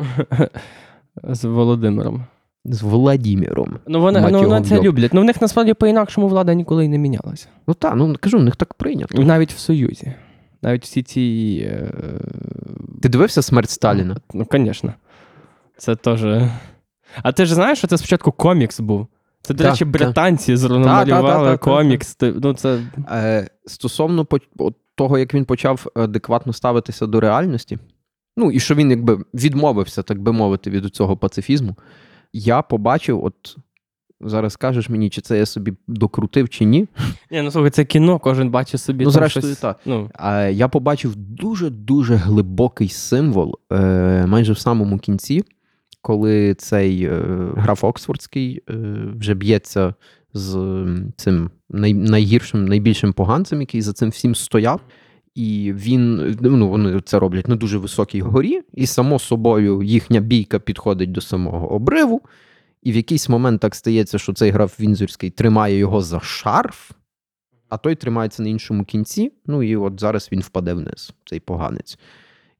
З Володимиром. з Владіміром. Ну, вони, ну, вони це люблять. Ну, в них насправді по-інакшому влада ніколи й не мінялася. Ну так, ну кажу, в них так прийнято. Навіть в Союзі. Навіть всі ці. Е... Ти дивився смерть Сталіна? Ну, звісно. Це теж. А ти ж знаєш, що це спочатку комікс був? Це, до речі, британці Та, та, та, та, та, комікс. Ну, це... Е, стосовно того, як він почав адекватно ставитися до реальності, ну і що він якби відмовився, так би мовити, від цього пацифізму, я побачив, от зараз кажеш мені, чи це я собі докрутив, чи ні. Ні, ну слухай, це кіно, кожен бачить собі. Ну, зрештою, щось... так. Ну, А я побачив дуже-дуже глибокий символ е, майже в самому кінці, коли цей е, граф Оксфордський е, вже б'ється з цим най, найгіршим, найбільшим поганцем, який за цим всім стояв. І він, ну, вони це роблять на дуже високій горі, і само собою їхня бійка підходить до самого обриву. І в якийсь момент так стається, що цей граф Вінзорський тримає його за шарф, а той тримається на іншому кінці. Ну і от зараз він впаде вниз, цей поганець.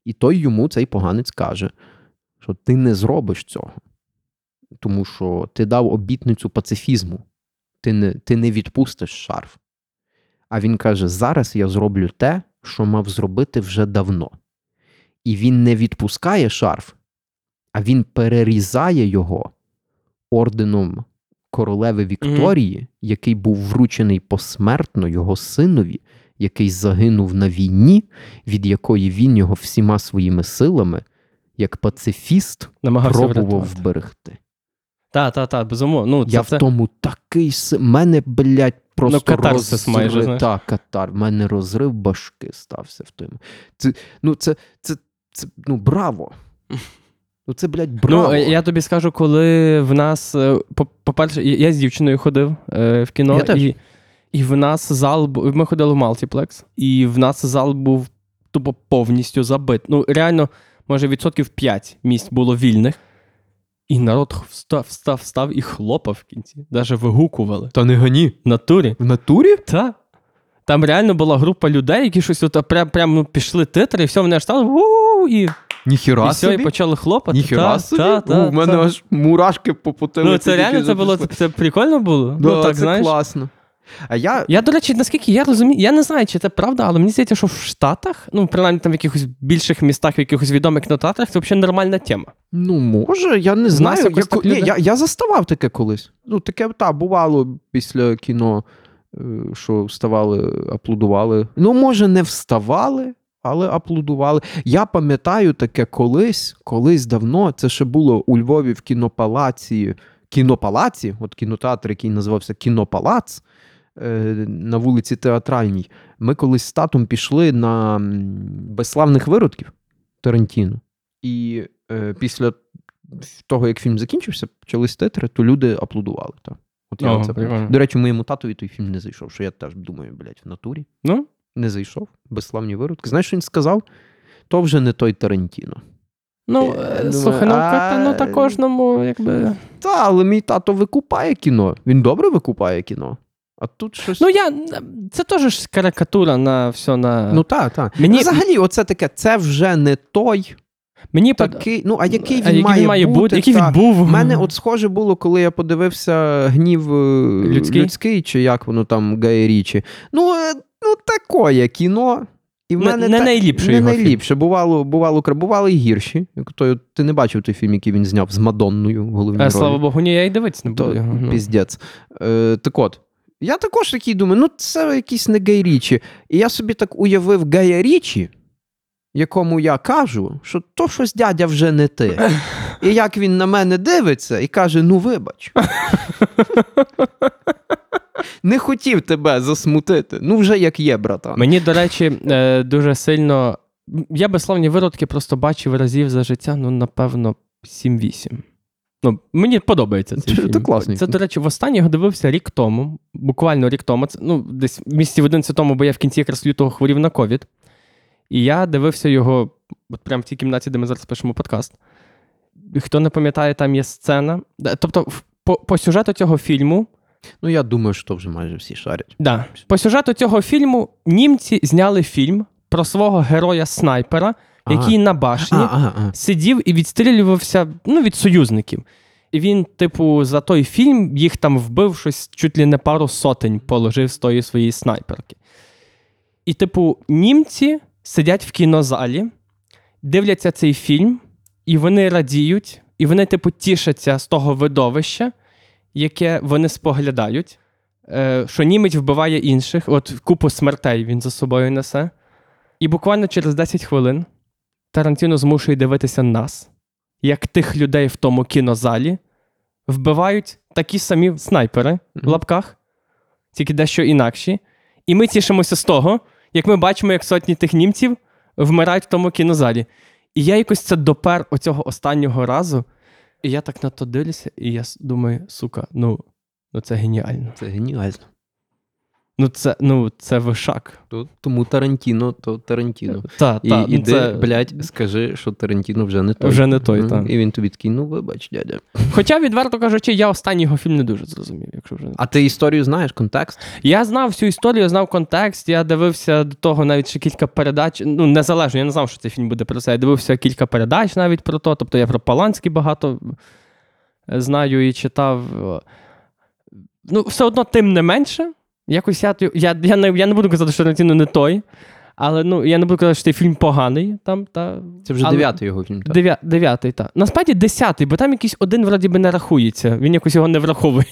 І той йому, цей поганець, каже, що ти не зробиш цього, тому що ти дав обітницю пацифізму, ти не, ти не відпустиш шарф. А він каже: зараз я зроблю те, що мав зробити вже давно. І він не відпускає шарф, а він перерізає його орденом королеви Вікторії, який був вручений посмертно його синові, який загинув на війні, від якої він його всіма своїми силами, як пацифіст, намагався пробував врятувати. вберегти. Так, так, так, безумовно. Ну, це, Я це... в тому такий си... мене, блядь, просто Ну, катарсис майже, знаєш. Так, катар. В мене розрив башки стався в тому. Це, ну, це, це, це, ну, браво. Ну, це, блядь, браво. Ну, я тобі скажу, коли в нас, е, по- по-перше, я- з дівчиною ходив е, в кіно, Я і, і в нас зал був. Ми ходили в мультиплекс, і в нас зал був тупо повністю забит. Ну, реально, може, відсотків 5 місць було вільних. І народ встав, встав, встав і хлопав в кінці. Навіть вигукували. Та не гані. В натурі. В натурі? Та. Там реально була група людей, які щось от прям, прям ну, пішли титри, і все, вони аж стали у і, Ніхіра і все, і собі. почали хлопати. Ніхіра Та, собі. та, та, У мене та. аж мурашки по потилиці. Ну, це реально це було запішли. це, це прикольно було. Да, ну, так, це знаєш. класно. А я, Я, до речі, наскільки я розумію, я не знаю, чи це правда, але мені здається, що в Штатах, ну, принаймні там в якихось більших містах, в якихось відомих кінотеатрах, це взагалі нормальна тема. ну, може, я не знаю. Я, так ні, я, я заставав таке колись. Ну, таке, та, бувало після кіно, е, що вставали, аплодували. Ну, може, не вставали, але аплодували. Я пам'ятаю таке колись, колись давно, це ще було у Львові в кінопалаці. Кінопалаці, от кінотеатр, який називався Кінопалац на вулиці Театральній. Ми колись з татом пішли на безславних виродків Тарантіно. І е, після того, як фільм закінчився, почались титри, то люди аплодували. Так. От я Ого, це... прикольно. До речі, моєму татові той фільм не зайшов, що я теж думаю, блядь, в натурі. Ну, Не зайшов. Безславні виродки. Знаєш, що він сказав? То вже не той Тарантіно. ну Я е, думаю, слухай, ну, а- та, ну та кожному, якби. Та, але мій тато викупає кіно. Він добре викупає кіно. А тут щось. Ну, я. Це теж ж карикатура на все на. ну так, так. Мені- Ну, взагалі, оце таке, це вже не той мені такий. Ну, а який а він має, бути? який він був. У мене от схоже було, коли я подивився гнів е, Людський? людський чи як воно там Гая Річі. Ну, е, ну такое кіно. І в Не- мене не та- найліпший не його фільм. найліпше. Бувало, бувало, бували і гірші. Той, ти не бачив той фільм, який він зняв з Мадонною в головній Е, ролі. слава Богу, ні, я й дивитися не буду. То його, ну. піздець. Е, так от, я також такий думаю, ну це якийсь не Гай Річі. І я собі так уявив Гая Річі, якому я кажу, що то щось дядя вже не ти. І як він на мене дивиться і каже: ну вибач. Не хотів тебе засмутити. Ну, вже як є, братан. Мені, до речі, е, дуже сильно. Я безславні виродки просто бачив разів за життя, ну, напевно, 7-8. Ну, мені подобається цей Це- фільм. це класний Це, до речі, востаннє його дивився рік тому, буквально рік тому. Це, ну, десь місяці в 11 тому, бо я в кінці якраз лютого хворів на ковід. І я дивився його от прямо в тій кімнаті, де ми зараз пишемо подкаст. Хто не пам'ятає, там є сцена. Тобто, по, по сюжету цього фільму Ну, я думаю, що вже майже всі шарять. Да. По сюжету цього фільму німці зняли фільм про свого героя-снайпера. Який на башні сидів і відстрілювався ну, від союзників. І він, типу, за той фільм їх там вбив щось чуть ли не пару сотень положив з тої своєї снайперки. І, типу, німці сидять в кінозалі, дивляться цей фільм, і вони радіють, і вони, типу, тішаться з того видовища, яке вони споглядають, е, що німець вбиває інших, от купу смертей він за собою несе. І буквально через 10 хвилин Тарантіно змушує дивитися нас, як тих людей в тому кінозалі вбивають такі самі снайпери в лапках, тільки дещо інакші. І ми тішимося з того, як ми бачимо, як сотні тих німців вмирають в тому кінозалі. І я якось це допер оцього останнього разу. І я так на то дивлюся, і я думаю, сука, ну, ну це геніально. Це геніально. Ну, це, ну, це вишак. То- Тому Тарантіно, то Тарантіно. Та, І та, ну, іди, це... блядь, скажи, що Тарантіно вже не той. Вже не той, Мгм. так. І він тобі такий, ну вибач, дядя. Хоча, відверто кажучи, я останній його фільм не дуже зрозумів, якщо вже. А ти історію знаєш, контекст? Я знав всю історію, я знав контекст, я дивився до того навіть ще кілька передач. Ну, незалежно, я не знав, що цей фільм буде про це. Я дивився кілька передач навіть про то. Тобто я про Паланський багато знаю і читав. Ну, все одно, тим не менше, якось я, я, я, не, я не буду казати, що Тарантіно не той. Але ну, я не буду казати, що цей фільм поганий. Там, та... Це вже Але- дев'ятий його фільм. Так? Дев'ятий, так. Насправді десятий, бо там якийсь один вроді би не рахується. Він якось його не враховує.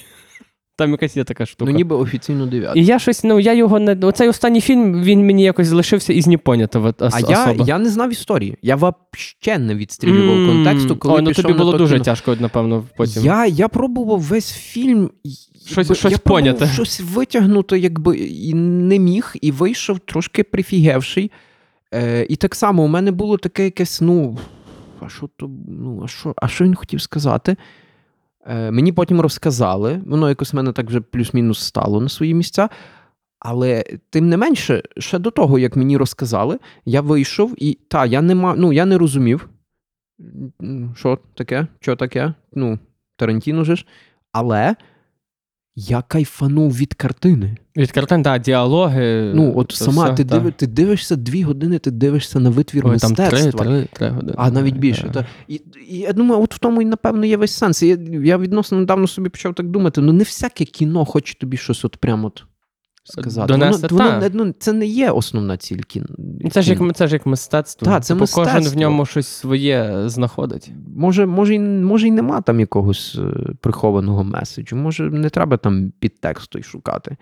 Там якась є така штука. Ну, ніби офіційно дев'ятий. І я щось, ну я його не. Оцей останній фільм він мені якось залишився із непонятого А я, я не знав історії. Я вообще не відстрілював М, контексту, коли Ой, ну пішов тобі було на дуже кіно. тяжко, напевно, потім. Я, я пробував весь фільм. Щось- якби, щось я поняти. Щось витягнути, якби і не міг, і вийшов трошки прифігевший. Е, і так само у мене було таке якесь, ну. А що то, ну, а що, а що він хотів сказати? Е, мені потім розказали, воно якось в мене так вже плюс-мінус стало на свої місця. Але тим не менше, ще до того, як мені розказали, я вийшов і та, я не мав, ну, я не розумів, що таке? Що таке? Ну, Тарантіно же ж. Але я кайфанув від картини. Від картин, так, діалоги. Ну, от сама все, ти, та. диви, ти дивишся дві години, ти дивишся на витвір Ой, там мистецтва. три, три, три години. А навіть більше. Та. Та. І, і я думаю, от в тому і напевно є весь сенс. Я, я відносно недавно собі почав так думати: ну не всяке кіно хоче тобі щось от прямо от сказати. Донести, воно, воно, та. ну, це не є основна ціль кіно. Ну, Це ж як, це ж як мистецтво. Та, це Типу, Кожен в ньому щось своє знаходить. Може, може, може, й нема там якогось е, прихованого меседжу. Може, не треба там підтексту й шукати.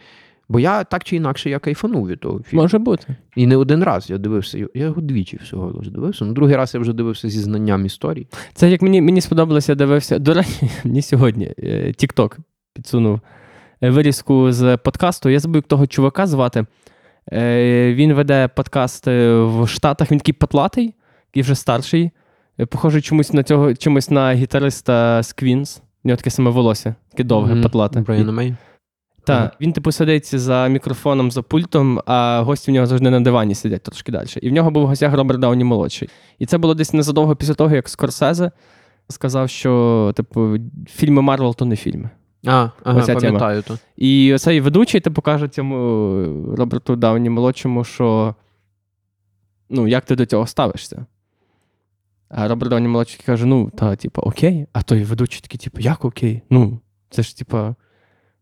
Бо я так чи інакше я кайфанув від того фільму. Може бути. І не один раз я дивився. Я його двічі всього лиш дивився. Ну, другий раз я вже дивився зі знанням історії. Це як мені, мені сподобалося, я дивився. До речі, мені сьогодні е, TikTok підсунув вирізку з подкасту. Я забув, як того чувака звати. Е, Він веде подкаст е, в Штатах, він такий патлатий, такий вже старший. Е, Похожий чомусь на цього, чимось на гітариста з Queens. У нього таке саме волосся, таке довге, Мгм. патлате. Брайана Мей. Так, він типу сидить за мікрофоном, за пультом, а гості в нього завжди на дивані сидять трошки далі. І в нього був в гостях Роберт Дауні молодший. І це було десь незадовго після того, як Скорсезе сказав, що типу, фільми Марвел то не фільми. А, ага, Оця тема. пам'ятаю то. І цей ведучий типу, каже цьому Роберту Дауні молодшому, що ну, як ти до цього ставишся? А Роберт Дауні молодший каже: ну, та, типу, окей. А той ведучий такий, типу, як окей? Ну, це ж, типу,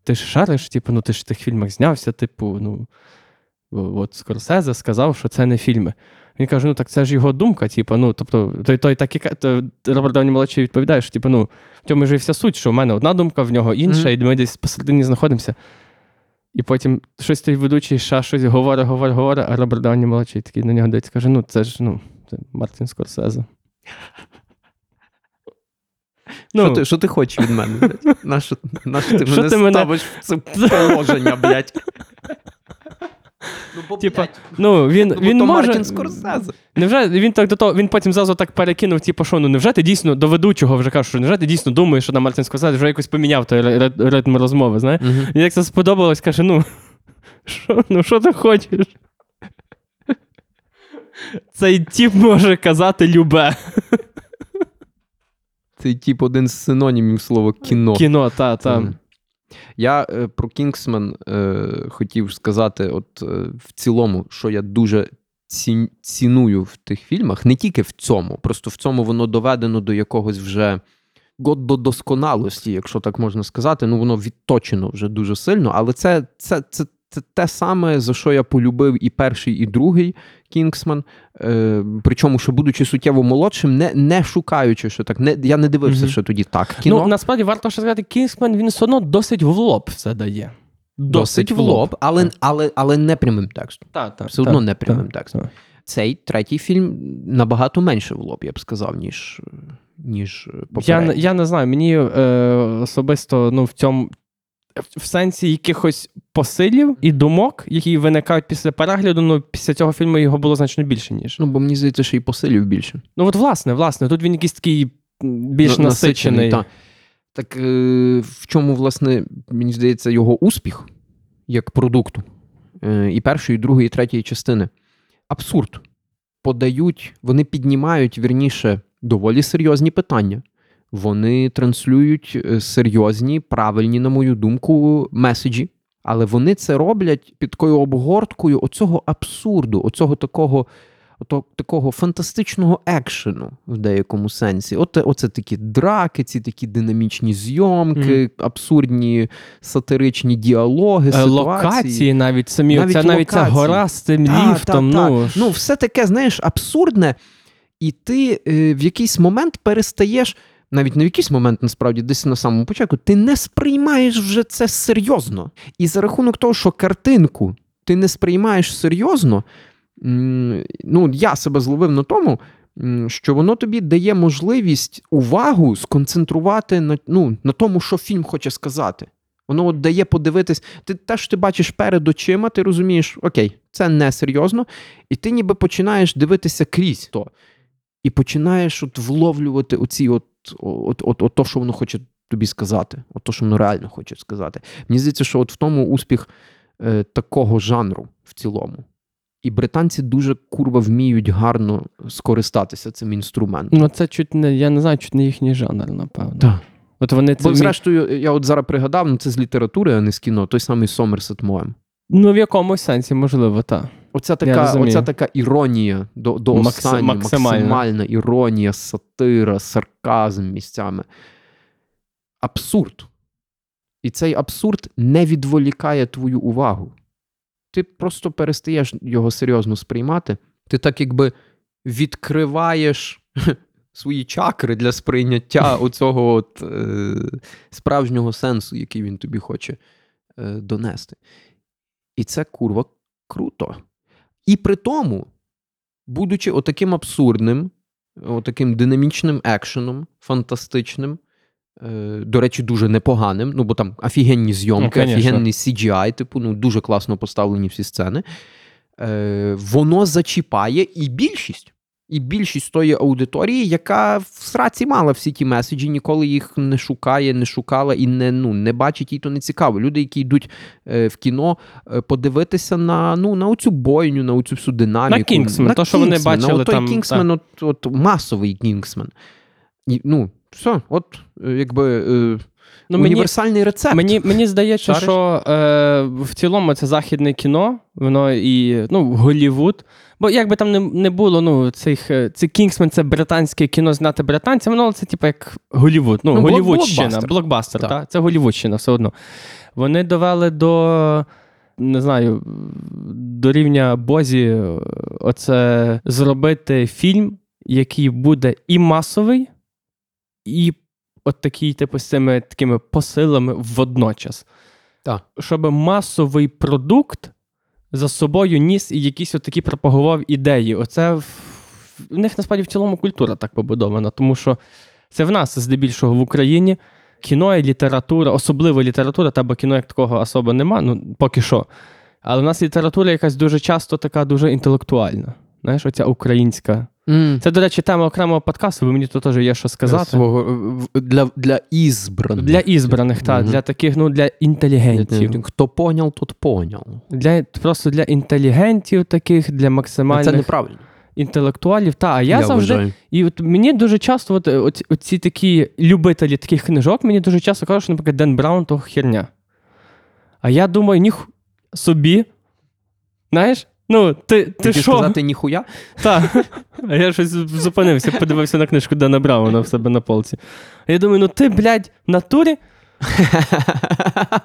ти ж шариш, типу, ну ти ж в тих фільмах знявся, типу, ну. От Скорсезе сказав, що це не фільми. Він каже: ну так це ж його думка, типу, ну, тобто, той, той так і то Роберт Дауні молодший відповідає, що типу, ну, в цьому ж і вся суть, що в мене одна думка, в нього інша, Мгм. і ми десь посередині знаходимося. І потім щось той ведучий ще щось говорить, говорить, говорить, а Роберт Дауні молодший такий на нього дивиться, каже: ну, це ж ну, це Мартін Скорсезе. що, ти, що ти хочеш від мене? Нащо, нащо ти Що мене ти мене- ставиш в це положення, блядь? Ну, бо, Типа, блядь, ну, він, ну, він то може... Мартін Скорсезе. Невже він так до того, він потім зразу так перекинув, типу, що ну невже ти дійсно до ведучого вже кажеш, що невже ти дійсно думаєш, що на Мартін Скорсезе вже якось поміняв той ри- ри- ритм розмови, знаєш? І як це сподобалось, каже: ну, що, ну що ти хочеш? Цей тіп може казати любе. Це тип один з синонімів слова кіно. Кіно, та, та. Мгм. Я е, про Кінгсмен е, хотів сказати, от е, в цілому, що я дуже ці, ціную в тих фільмах, не тільки в цьому, просто в цьому воно доведено до якогось вже до досконалості, якщо так можна сказати. Ну, воно відточено вже дуже сильно, але це, це, це, це те саме, за що я полюбив і перший, і другий Кінгсман. Е, причому, що будучи суттєво молодшим, не, не шукаючи, що так, не, я не дивився, Мгм. що тоді так. Кіно Ну, насправді варто ще сказати, Кінгсмен він все одно досить в лоб все дає. Досить в лоб, але, але, але не прямим текстом. Та, та, Все та, одно не та, прямим текстом. та. Цей третій фільм набагато менше в лоб, я б сказав, ніж, ніж Я, попередній. не- я не знаю, мені е, особисто ну, в цьому. В сенсі якихось посилів і думок, які виникають після перегляду, ну після цього фільму його було значно більше, ніж. Ну, бо мені здається, що і посилів більше. Ну, от, власне, власне, тут він якийсь такий більш На- насичений. та. Так е, в чому, власне, мені здається, його успіх як продукту е, і першої, і другої, і третьої частини. Абсурд. Подають, вони піднімають, вірніше, доволі серйозні питання. Вони транслюють е, серйозні, правильні, на мою думку, меседжі. Але вони це роблять під такою обгорткою оцього абсурду, оцього такого, ото, такого фантастичного екшену в деякому сенсі. От, оце такі драки, ці такі динамічні зйомки, абсурдні сатиричні діалоги, Е, ситуації. Локації навіть самі, Навіть оця, навіть ця гора з тим Та, ліфтом. та, та. ну, ну, все таке, знаєш, абсурдне, і ти е, в якийсь момент перестаєш. Навіть в якийсь момент, насправді, десь на самому початку, ти не сприймаєш вже це серйозно. І за рахунок того, що картинку ти не сприймаєш серйозно, ну, я себе зловив на тому, що воно тобі дає можливість увагу сконцентрувати на, ну, на тому, що фільм хоче сказати. Воно от дає подивитись, ти те, що ти бачиш перед очима, ти розумієш, окей, це не серйозно, і ти ніби починаєш дивитися крізь то. І починаєш от вловлювати оці от, от, от, от то, що воно хоче тобі сказати, от то, що воно реально хоче сказати. Мені здається, що от в тому успіх е, такого жанру в цілому. І британці дуже курва вміють гарно скористатися цим інструментом. Ну, це чуть не, я не знаю, чуть не їхній жанр, напевно. Так. От вони це Бо, вмі- зрештою, я от зараз пригадав, ну це з літератури, а не з кіно, той самий Сомерсет Моем. Ну, в якомусь сенсі, можливо, так. Оця така, оця така іронія до, до Макс- останнього, максимальна. максимальна іронія, сатира, сарказм місцями. Абсурд. І цей абсурд не відволікає твою увагу. Ти просто перестаєш його серйозно сприймати. Ти так якби відкриваєш свої чакри для сприйняття оцього от, е, справжнього сенсу, який він тобі хоче е, донести. І це курва круто. І при тому, будучи отаким абсурдним, отаким динамічним екшеном, фантастичним, е, до речі, дуже непоганим, ну бо там офігенні зйомки, Ну, офігенний CGI, типу, ну дуже класно поставлені всі сцени. Е, воно зачіпає і більшість. І більшість тої аудиторії, яка в сраці мала всі ті меседжі, ніколи їх не шукає, не шукала і не, ну, не бачить, їй то не цікаво. Люди, які йдуть е, в кіно, е, подивитися на, ну, на оцю бойню, на оцю всю динаміку. На Кінгсмен, то, що вони бачили на там, Кінгсмен, от, от масовий Кінгсмен. І, ну, все, от, е, якби. Ну, мені, універсальний рецепт. мені, мені здається, Шариш? що е, в цілому це західне кіно, воно і ну, Голівуд. Бо як би там не, не було, ну, цих, е, це Кінгсмен, це британське кіно знати британцям, воно це типу як Голівуд. Ну, Ну, Голівудщина, блокбастер. блокбастер, Так. так. це Голівудщина все одно. Вони довели до. Не знаю, до рівня Бозі, оце зробити фільм, який буде і масовий, і от такий, типу, з цими такими посилами водночас. Так. Щоб масовий продукт за собою ніс і якісь от такі пропагував ідеї. Оце в, в них насправді в цілому культура так побудована, тому що це в нас здебільшого в Україні. Кіно і література, особливо література, та бо кіно як такого особо нема, ну поки що. Але в нас література якась дуже часто така дуже інтелектуальна. Знаєш, оця українська. М. Це, до речі, тема окремого подкасту, бо мені тут теж є що сказати. Свого, для, для ізбраних. Для ізбраних, так, Мгм. для таких, ну, для інтелігентів. Хто поняв, тот поняв. Для, просто для інтелігентів таких, для максимальних Це неправильно. інтелектуалів. Та, а я, завжди. вважаю. І от мені дуже часто, от, оці, оці такі любителі таких книжок, мені дуже часто кажуть, що, наприклад, Ден Браун то херня. А я думаю, ніх собі. Знаєш? Ну, ти, ти що? сказати ніхуя? Так. А я щось зупинився, подивився на книжку Дена Брауна в себе на полці. А я думаю, ну ти, блядь, в натурі?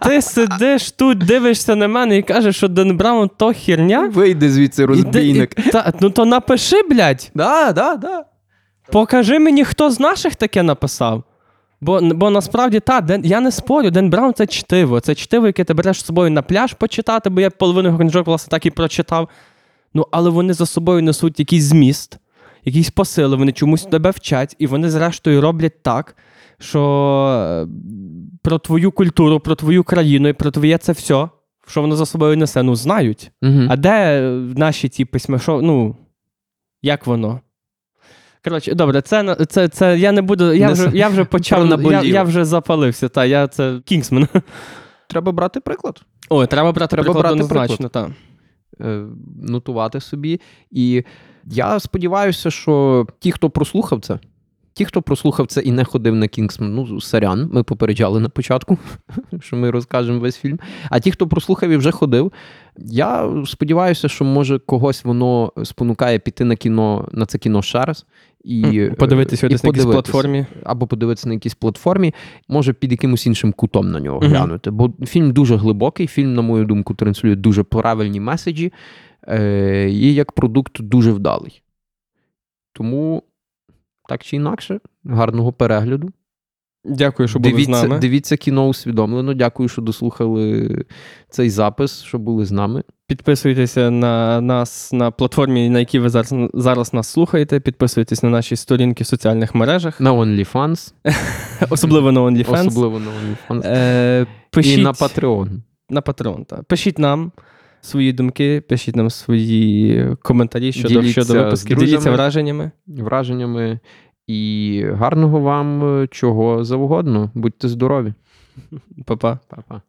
Ти сидиш тут, дивишся на мене і кажеш, що Ден Браун то херня? Вийди звідси, розбійник. Іди- і- та, ну то напиши, блядь. Да, да, да. Покажи мені, хто з наших таке написав. Бо, бо насправді та, Ден, я не спорю, Ден Браун це чтиво. Це чтиво, яке ти береш з собою на пляж почитати, бо я половину книжок, власне, так і прочитав. Ну, але вони за собою несуть якийсь зміст, якісь посили, вони чомусь тебе вчать, і вони, зрештою, роблять так, що е, про твою культуру, про твою країну і про твоє це все, що воно за собою несе, ну, знають. Угу. А де е, наші ті письма? Що, ну, як воно? Коротше, добре, це, це, це я не буду. Я Не вже, я вже почав. Я, я вже запалився. Та, я це Кінгсмен. Треба брати приклад. Ой, треба брати Треба приклад брати однозначно, так. Е, нотувати собі. І я сподіваюся, що ті, хто прослухав це, ті, хто прослухав це і не ходив на Кінгсмен, ну, сорян, ми попереджали на початку, що ми розкажемо весь фільм. А ті, хто прослухав і вже ходив, я сподіваюся, що може когось воно спонукає піти на кіно на це кіно ще раз. І, е, Подивитися і на якійсь платформі. Або подивитися на якійсь платформі, може під якимось іншим кутом на нього глянути. Бо фільм дуже глибокий, фільм, на мою думку, транслює дуже правильні меседжі, е- і як продукт дуже вдалий. Тому, так чи інакше, гарного перегляду. Дякую, що були з Дивіться, нами. дивіться кіно усвідомлено. Дякую, що дослухали цей запис, що були з нами. Підписуйтеся на нас на платформі, на якій ви зараз, зараз нас слухаєте. Підписуйтесь на наші сторінки в соціальних мережах, На OnlyFans, особливо на OnlyFans. особливо на OnlyFans. Е, пишіть І на Patreon. на Patreon. Та. Пишіть нам свої думки, пишіть нам свої коментарі щодо, Діліться щодо випусків. з. Діліться враженнями. враженнями. І гарного вам е, чого завгодно. Будьте здорові. Па-па. Па-па.